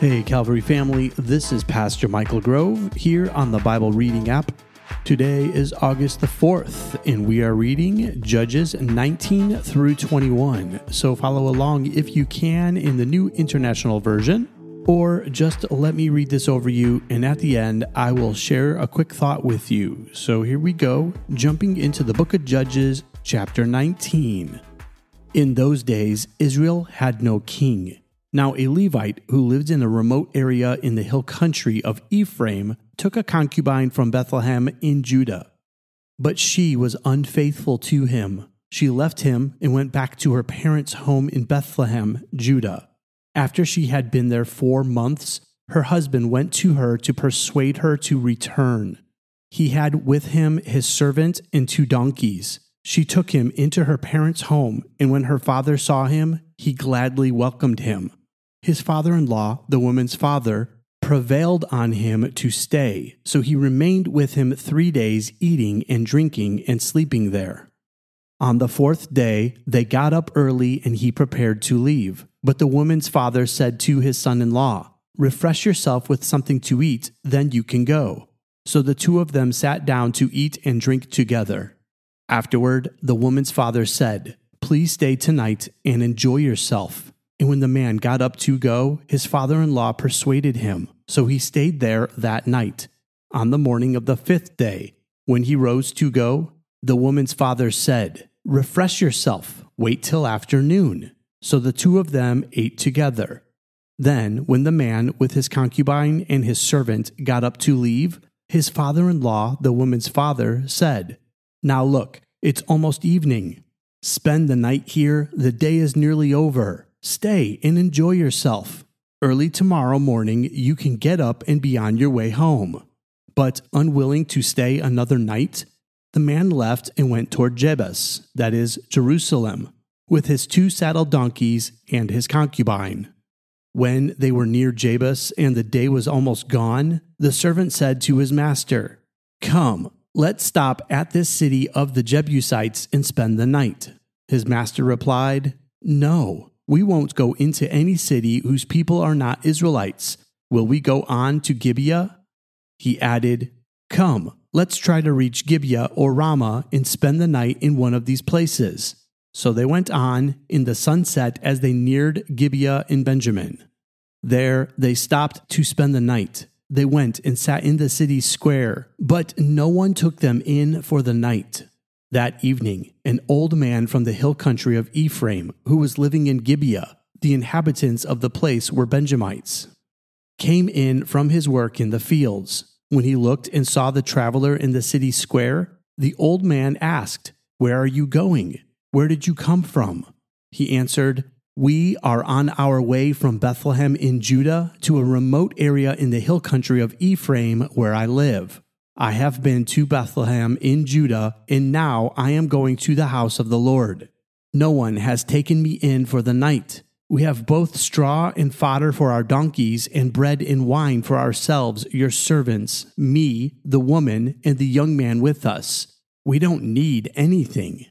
Hey, Calvary family, this is Pastor Michael Grove here on the Bible Reading app. Today is August the 4th, and we are reading Judges 19 through 21. So follow along if you can in the New International Version, or just let me read this over you, and at the end, I will share a quick thought with you. So here we go, jumping into the book of Judges, chapter 19. In those days, Israel had no king. Now, a Levite who lived in a remote area in the hill country of Ephraim took a concubine from Bethlehem in Judah. But she was unfaithful to him. She left him and went back to her parents' home in Bethlehem, Judah. After she had been there four months, her husband went to her to persuade her to return. He had with him his servant and two donkeys. She took him into her parents' home, and when her father saw him, he gladly welcomed him. His father in law, the woman's father, prevailed on him to stay, so he remained with him three days, eating and drinking and sleeping there. On the fourth day, they got up early and he prepared to leave. But the woman's father said to his son in law, Refresh yourself with something to eat, then you can go. So the two of them sat down to eat and drink together. Afterward, the woman's father said, Please stay tonight and enjoy yourself. And when the man got up to go, his father in law persuaded him. So he stayed there that night. On the morning of the fifth day, when he rose to go, the woman's father said, Refresh yourself, wait till afternoon. So the two of them ate together. Then, when the man with his concubine and his servant got up to leave, his father in law, the woman's father, said, Now look, it's almost evening. Spend the night here, the day is nearly over. Stay and enjoy yourself. Early tomorrow morning, you can get up and be on your way home. But unwilling to stay another night, the man left and went toward Jebus, that is, Jerusalem, with his two saddled donkeys and his concubine. When they were near Jebus and the day was almost gone, the servant said to his master, Come, let's stop at this city of the Jebusites and spend the night. His master replied, No. We won't go into any city whose people are not Israelites. Will we go on to Gibeah? He added, Come, let's try to reach Gibeah or Ramah and spend the night in one of these places. So they went on in the sunset as they neared Gibeah in Benjamin. There they stopped to spend the night. They went and sat in the city square, but no one took them in for the night. That evening, an old man from the hill country of Ephraim, who was living in Gibeah, the inhabitants of the place were Benjamites, came in from his work in the fields. When he looked and saw the traveler in the city square, the old man asked, Where are you going? Where did you come from? He answered, We are on our way from Bethlehem in Judah to a remote area in the hill country of Ephraim where I live. I have been to Bethlehem in Judah, and now I am going to the house of the Lord. No one has taken me in for the night. We have both straw and fodder for our donkeys, and bread and wine for ourselves, your servants, me, the woman, and the young man with us. We don't need anything.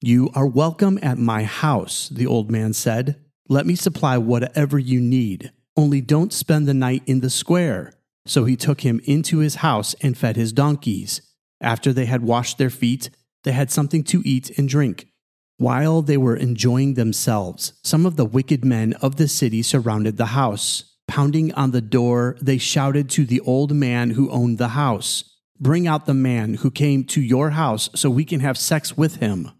You are welcome at my house, the old man said. Let me supply whatever you need. Only don't spend the night in the square. So he took him into his house and fed his donkeys. After they had washed their feet, they had something to eat and drink. While they were enjoying themselves, some of the wicked men of the city surrounded the house. Pounding on the door, they shouted to the old man who owned the house Bring out the man who came to your house so we can have sex with him.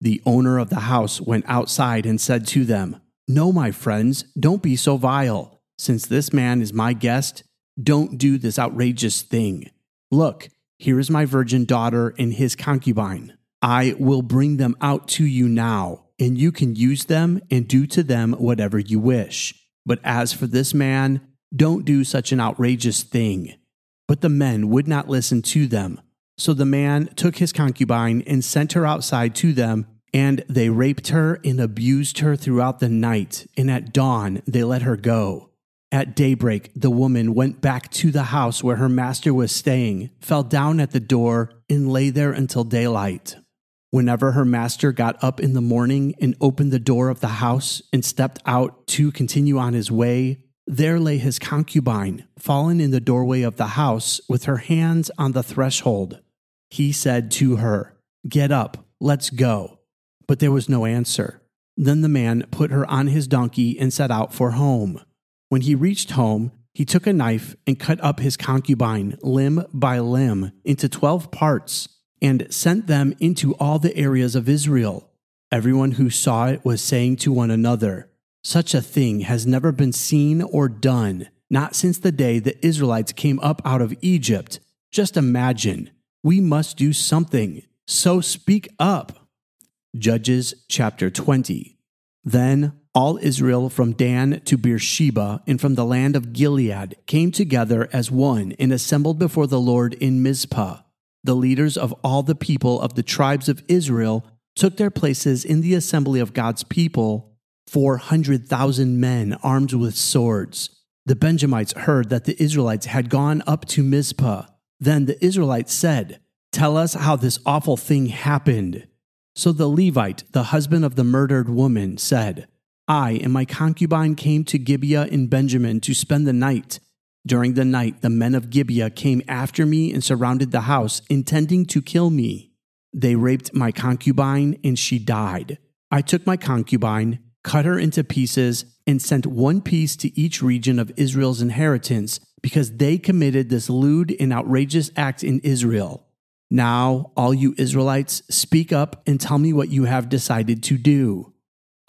The owner of the house went outside and said to them, No, my friends, don't be so vile. Since this man is my guest, don't do this outrageous thing. Look, here is my virgin daughter and his concubine. I will bring them out to you now, and you can use them and do to them whatever you wish. But as for this man, don't do such an outrageous thing. But the men would not listen to them. So the man took his concubine and sent her outside to them, and they raped her and abused her throughout the night, and at dawn they let her go. At daybreak, the woman went back to the house where her master was staying, fell down at the door, and lay there until daylight. Whenever her master got up in the morning and opened the door of the house and stepped out to continue on his way, there lay his concubine, fallen in the doorway of the house, with her hands on the threshold. He said to her, Get up, let's go. But there was no answer. Then the man put her on his donkey and set out for home. When he reached home, he took a knife and cut up his concubine limb by limb into twelve parts and sent them into all the areas of Israel. Everyone who saw it was saying to one another, Such a thing has never been seen or done, not since the day the Israelites came up out of Egypt. Just imagine. We must do something. So speak up. Judges chapter 20. Then all Israel from Dan to Beersheba and from the land of Gilead came together as one and assembled before the Lord in Mizpah. The leaders of all the people of the tribes of Israel took their places in the assembly of God's people, 400,000 men armed with swords. The Benjamites heard that the Israelites had gone up to Mizpah. Then the Israelites said, Tell us how this awful thing happened. So the Levite, the husband of the murdered woman, said, I and my concubine came to Gibeah in Benjamin to spend the night. During the night, the men of Gibeah came after me and surrounded the house, intending to kill me. They raped my concubine, and she died. I took my concubine, cut her into pieces, and sent one piece to each region of Israel's inheritance because they committed this lewd and outrageous act in Israel. Now, all you Israelites, speak up and tell me what you have decided to do.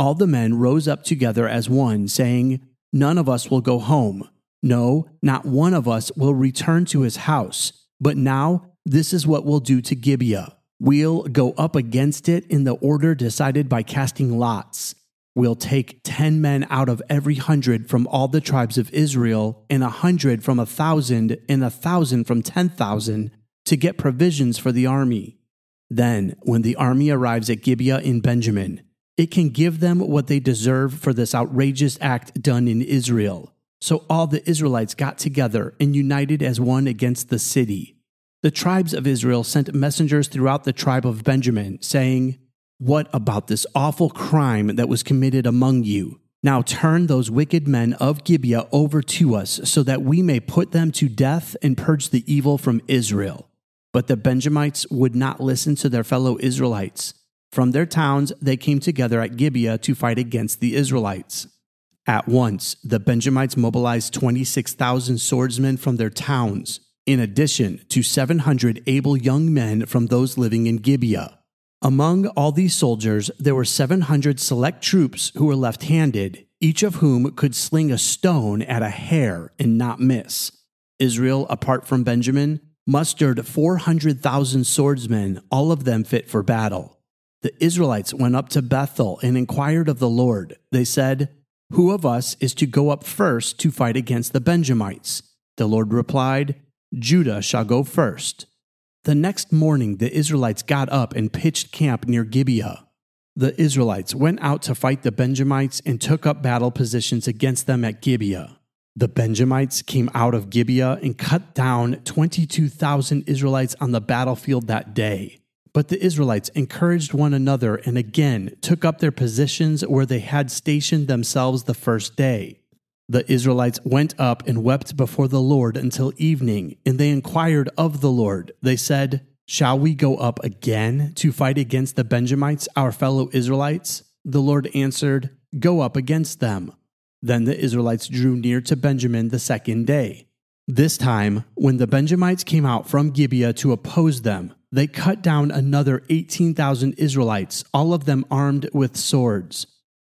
All the men rose up together as one, saying, None of us will go home. No, not one of us will return to his house. But now, this is what we'll do to Gibeah. We'll go up against it in the order decided by casting lots. We'll take ten men out of every hundred from all the tribes of Israel, and a hundred from a thousand, and a thousand from ten thousand, to get provisions for the army. Then, when the army arrives at Gibeah in Benjamin, it can give them what they deserve for this outrageous act done in Israel. So all the Israelites got together and united as one against the city. The tribes of Israel sent messengers throughout the tribe of Benjamin, saying, What about this awful crime that was committed among you? Now turn those wicked men of Gibeah over to us, so that we may put them to death and purge the evil from Israel. But the Benjamites would not listen to their fellow Israelites. From their towns, they came together at Gibeah to fight against the Israelites. At once, the Benjamites mobilized 26,000 swordsmen from their towns, in addition to 700 able young men from those living in Gibeah. Among all these soldiers, there were 700 select troops who were left handed, each of whom could sling a stone at a hair and not miss. Israel, apart from Benjamin, mustered 400,000 swordsmen, all of them fit for battle the Israelites went up to Bethel and inquired of the Lord. They said, Who of us is to go up first to fight against the Benjamites? The Lord replied, Judah shall go first. The next morning, the Israelites got up and pitched camp near Gibeah. The Israelites went out to fight the Benjamites and took up battle positions against them at Gibeah. The Benjamites came out of Gibeah and cut down 22,000 Israelites on the battlefield that day. But the Israelites encouraged one another and again took up their positions where they had stationed themselves the first day. The Israelites went up and wept before the Lord until evening, and they inquired of the Lord. They said, Shall we go up again to fight against the Benjamites, our fellow Israelites? The Lord answered, Go up against them. Then the Israelites drew near to Benjamin the second day. This time, when the Benjamites came out from Gibeah to oppose them, they cut down another 18,000 Israelites, all of them armed with swords.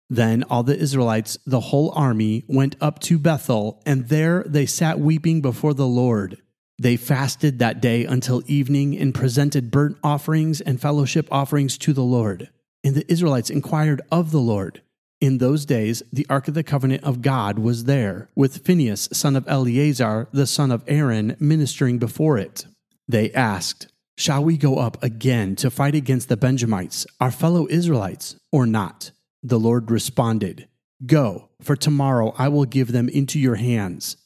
Then all the Israelites, the whole army, went up to Bethel, and there they sat weeping before the Lord. They fasted that day until evening and presented burnt offerings and fellowship offerings to the Lord. And the Israelites inquired of the Lord. In those days, the Ark of the Covenant of God was there, with Phinehas, son of Eleazar, the son of Aaron, ministering before it. They asked, Shall we go up again to fight against the Benjamites, our fellow Israelites, or not? The Lord responded, Go, for tomorrow I will give them into your hands.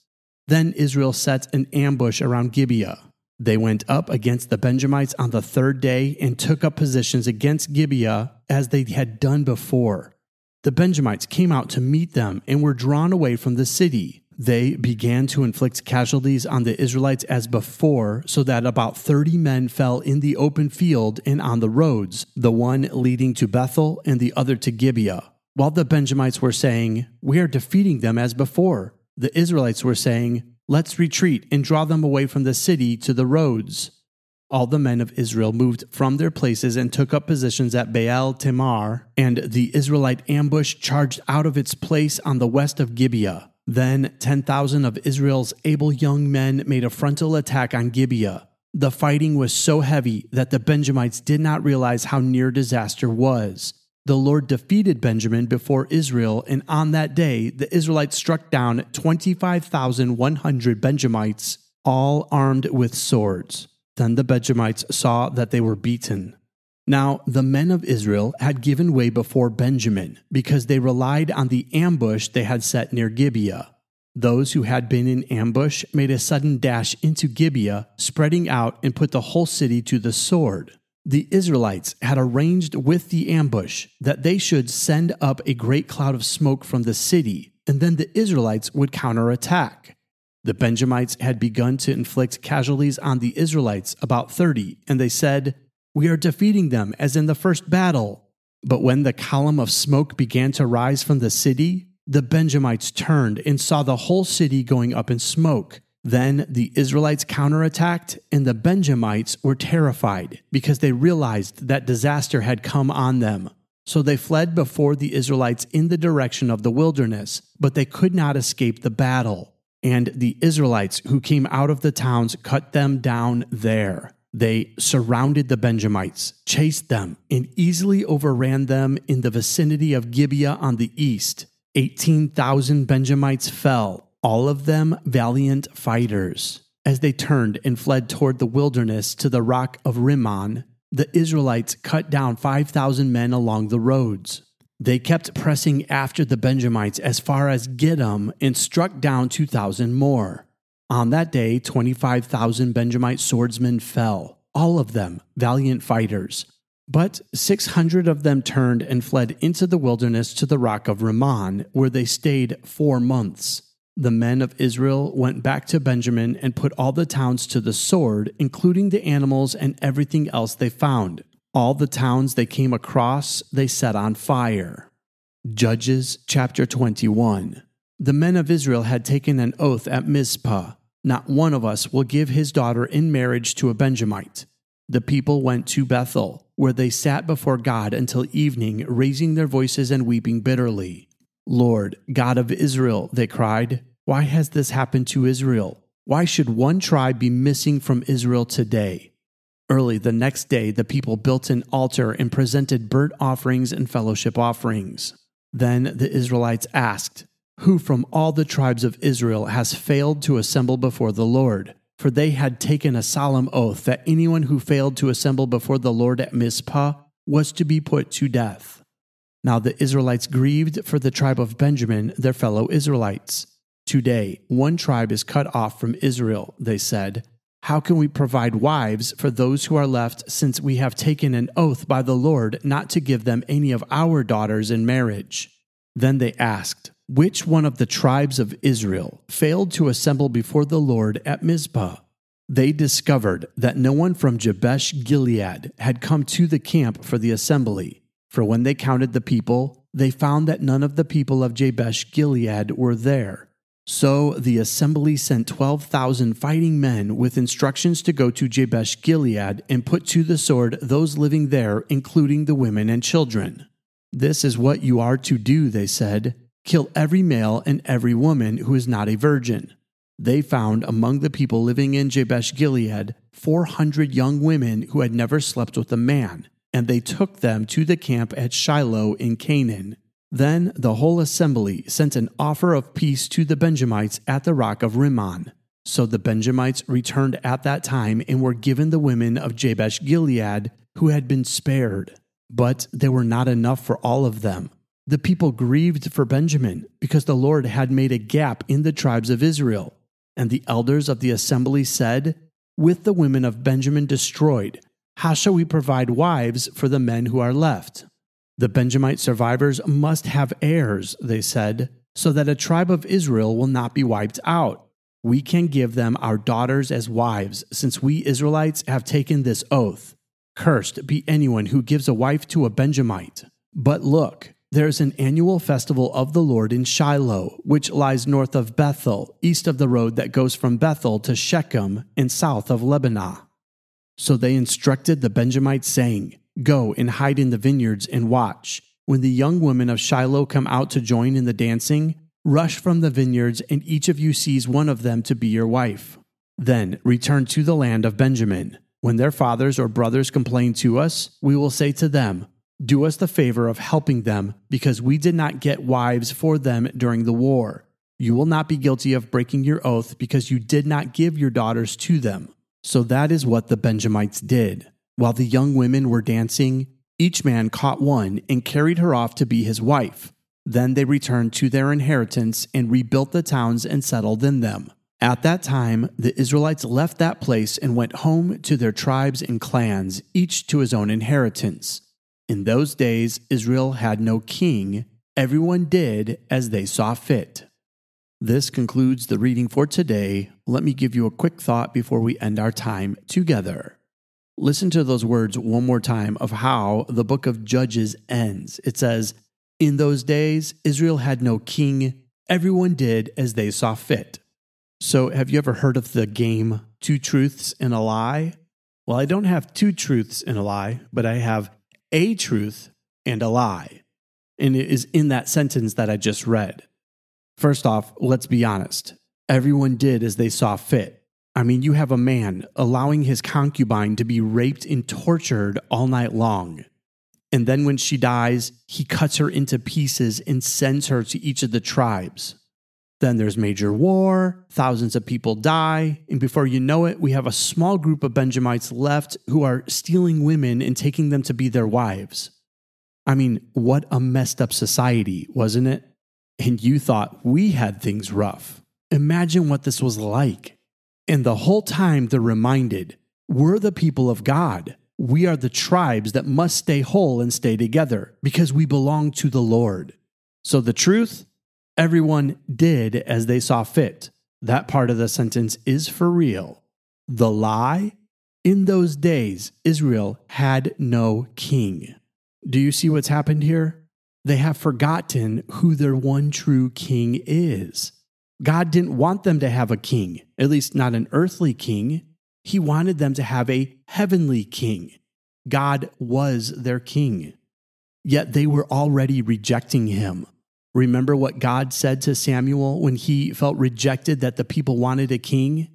Then Israel set an ambush around Gibeah. They went up against the Benjamites on the third day and took up positions against Gibeah as they had done before. The Benjamites came out to meet them and were drawn away from the city. They began to inflict casualties on the Israelites as before, so that about 30 men fell in the open field and on the roads, the one leading to Bethel and the other to Gibeah. While the Benjamites were saying, We are defeating them as before, the Israelites were saying, Let's retreat and draw them away from the city to the roads. All the men of Israel moved from their places and took up positions at Baal Tamar, and the Israelite ambush charged out of its place on the west of Gibeah. Then 10,000 of Israel's able young men made a frontal attack on Gibeah. The fighting was so heavy that the Benjamites did not realize how near disaster was the Lord defeated Benjamin before Israel, and on that day the Israelites struck down 25,100 Benjamites, all armed with swords. Then the Benjamites saw that they were beaten. Now, the men of Israel had given way before Benjamin because they relied on the ambush they had set near Gibeah. Those who had been in ambush made a sudden dash into Gibeah, spreading out and put the whole city to the sword. The Israelites had arranged with the ambush that they should send up a great cloud of smoke from the city, and then the Israelites would counterattack. The Benjamites had begun to inflict casualties on the Israelites, about 30, and they said, We are defeating them as in the first battle. But when the column of smoke began to rise from the city, the Benjamites turned and saw the whole city going up in smoke. Then the Israelites counterattacked, and the Benjamites were terrified because they realized that disaster had come on them. So they fled before the Israelites in the direction of the wilderness, but they could not escape the battle. And the Israelites who came out of the towns cut them down there. They surrounded the Benjamites, chased them, and easily overran them in the vicinity of Gibeah on the east. 18,000 Benjamites fell all of them valiant fighters. As they turned and fled toward the wilderness to the rock of Rimmon, the Israelites cut down 5,000 men along the roads. They kept pressing after the Benjamites as far as Gidom and struck down 2,000 more. On that day, 25,000 Benjamite swordsmen fell, all of them valiant fighters. But 600 of them turned and fled into the wilderness to the rock of Rimmon, where they stayed four months the men of Israel went back to Benjamin and put all the towns to the sword, including the animals and everything else they found. All the towns they came across, they set on fire. Judges chapter 21. The men of Israel had taken an oath at Mizpah Not one of us will give his daughter in marriage to a Benjamite. The people went to Bethel, where they sat before God until evening, raising their voices and weeping bitterly. Lord, God of Israel, they cried, why has this happened to Israel? Why should one tribe be missing from Israel today? Early the next day, the people built an altar and presented burnt offerings and fellowship offerings. Then the Israelites asked, Who from all the tribes of Israel has failed to assemble before the Lord? For they had taken a solemn oath that anyone who failed to assemble before the Lord at Mizpah was to be put to death. Now the Israelites grieved for the tribe of Benjamin, their fellow Israelites. Today, one tribe is cut off from Israel, they said. How can we provide wives for those who are left, since we have taken an oath by the Lord not to give them any of our daughters in marriage? Then they asked, Which one of the tribes of Israel failed to assemble before the Lord at Mizpah? They discovered that no one from Jabesh Gilead had come to the camp for the assembly. For when they counted the people, they found that none of the people of Jabesh Gilead were there. So the assembly sent 12,000 fighting men with instructions to go to Jabesh Gilead and put to the sword those living there, including the women and children. This is what you are to do, they said kill every male and every woman who is not a virgin. They found among the people living in Jabesh Gilead 400 young women who had never slept with a man and they took them to the camp at Shiloh in Canaan. Then the whole assembly sent an offer of peace to the Benjamites at the rock of Rimmon. So the Benjamites returned at that time and were given the women of Jabesh Gilead who had been spared. But there were not enough for all of them. The people grieved for Benjamin because the Lord had made a gap in the tribes of Israel. And the elders of the assembly said, With the women of Benjamin destroyed, how shall we provide wives for the men who are left? The Benjamite survivors must have heirs, they said. so that a tribe of Israel will not be wiped out. We can give them our daughters as wives, since we Israelites have taken this oath. Cursed be anyone who gives a wife to a Benjamite. But look, there is an annual festival of the Lord in Shiloh, which lies north of Bethel, east of the road that goes from Bethel to Shechem, and south of Lebonah. So they instructed the Benjamites, saying, Go and hide in the vineyards and watch. When the young women of Shiloh come out to join in the dancing, rush from the vineyards, and each of you seize one of them to be your wife. Then return to the land of Benjamin. When their fathers or brothers complain to us, we will say to them, Do us the favor of helping them, because we did not get wives for them during the war. You will not be guilty of breaking your oath because you did not give your daughters to them. So that is what the Benjamites did. While the young women were dancing, each man caught one and carried her off to be his wife. Then they returned to their inheritance and rebuilt the towns and settled in them. At that time, the Israelites left that place and went home to their tribes and clans, each to his own inheritance. In those days, Israel had no king. Everyone did as they saw fit. This concludes the reading for today. Let me give you a quick thought before we end our time together. Listen to those words one more time of how the book of Judges ends. It says, In those days, Israel had no king. Everyone did as they saw fit. So, have you ever heard of the game Two Truths and a Lie? Well, I don't have two truths and a lie, but I have a truth and a lie. And it is in that sentence that I just read. First off, let's be honest. Everyone did as they saw fit. I mean, you have a man allowing his concubine to be raped and tortured all night long. And then when she dies, he cuts her into pieces and sends her to each of the tribes. Then there's major war, thousands of people die, and before you know it, we have a small group of Benjamites left who are stealing women and taking them to be their wives. I mean, what a messed up society, wasn't it? and you thought we had things rough. Imagine what this was like. And the whole time they're reminded we're the people of God. We are the tribes that must stay whole and stay together because we belong to the Lord. So the truth, everyone did as they saw fit. That part of the sentence is for real. The lie, in those days, Israel had no king. Do you see what's happened here? They have forgotten who their one true king is. God didn't want them to have a king, at least not an earthly king. He wanted them to have a heavenly king. God was their king. Yet they were already rejecting him. Remember what God said to Samuel when he felt rejected that the people wanted a king?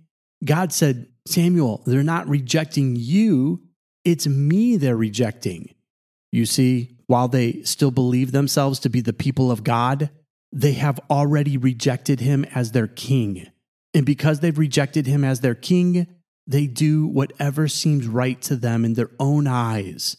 God said, Samuel, they're not rejecting you, it's me they're rejecting. You see, while they still believe themselves to be the people of God, they have already rejected him as their king. And because they've rejected him as their king, they do whatever seems right to them in their own eyes.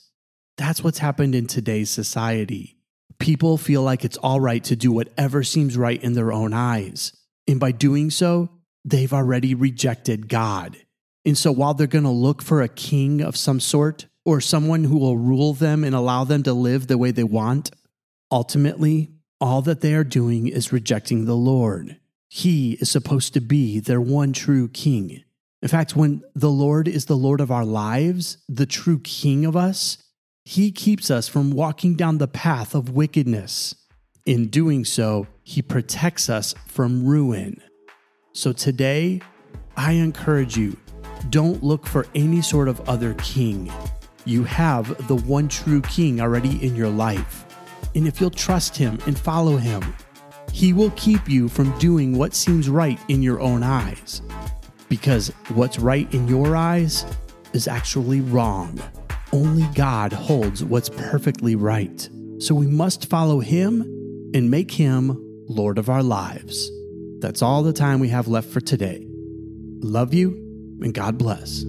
That's what's happened in today's society. People feel like it's all right to do whatever seems right in their own eyes. And by doing so, they've already rejected God. And so while they're going to look for a king of some sort, or someone who will rule them and allow them to live the way they want, ultimately, all that they are doing is rejecting the Lord. He is supposed to be their one true king. In fact, when the Lord is the Lord of our lives, the true king of us, he keeps us from walking down the path of wickedness. In doing so, he protects us from ruin. So today, I encourage you don't look for any sort of other king you have the one true King already in your life. And if you'll trust Him and follow Him, He will keep you from doing what seems right in your own eyes. Because what's right in your eyes is actually wrong. Only God holds what's perfectly right. So we must follow Him and make Him Lord of our lives. That's all the time we have left for today. Love you and God bless.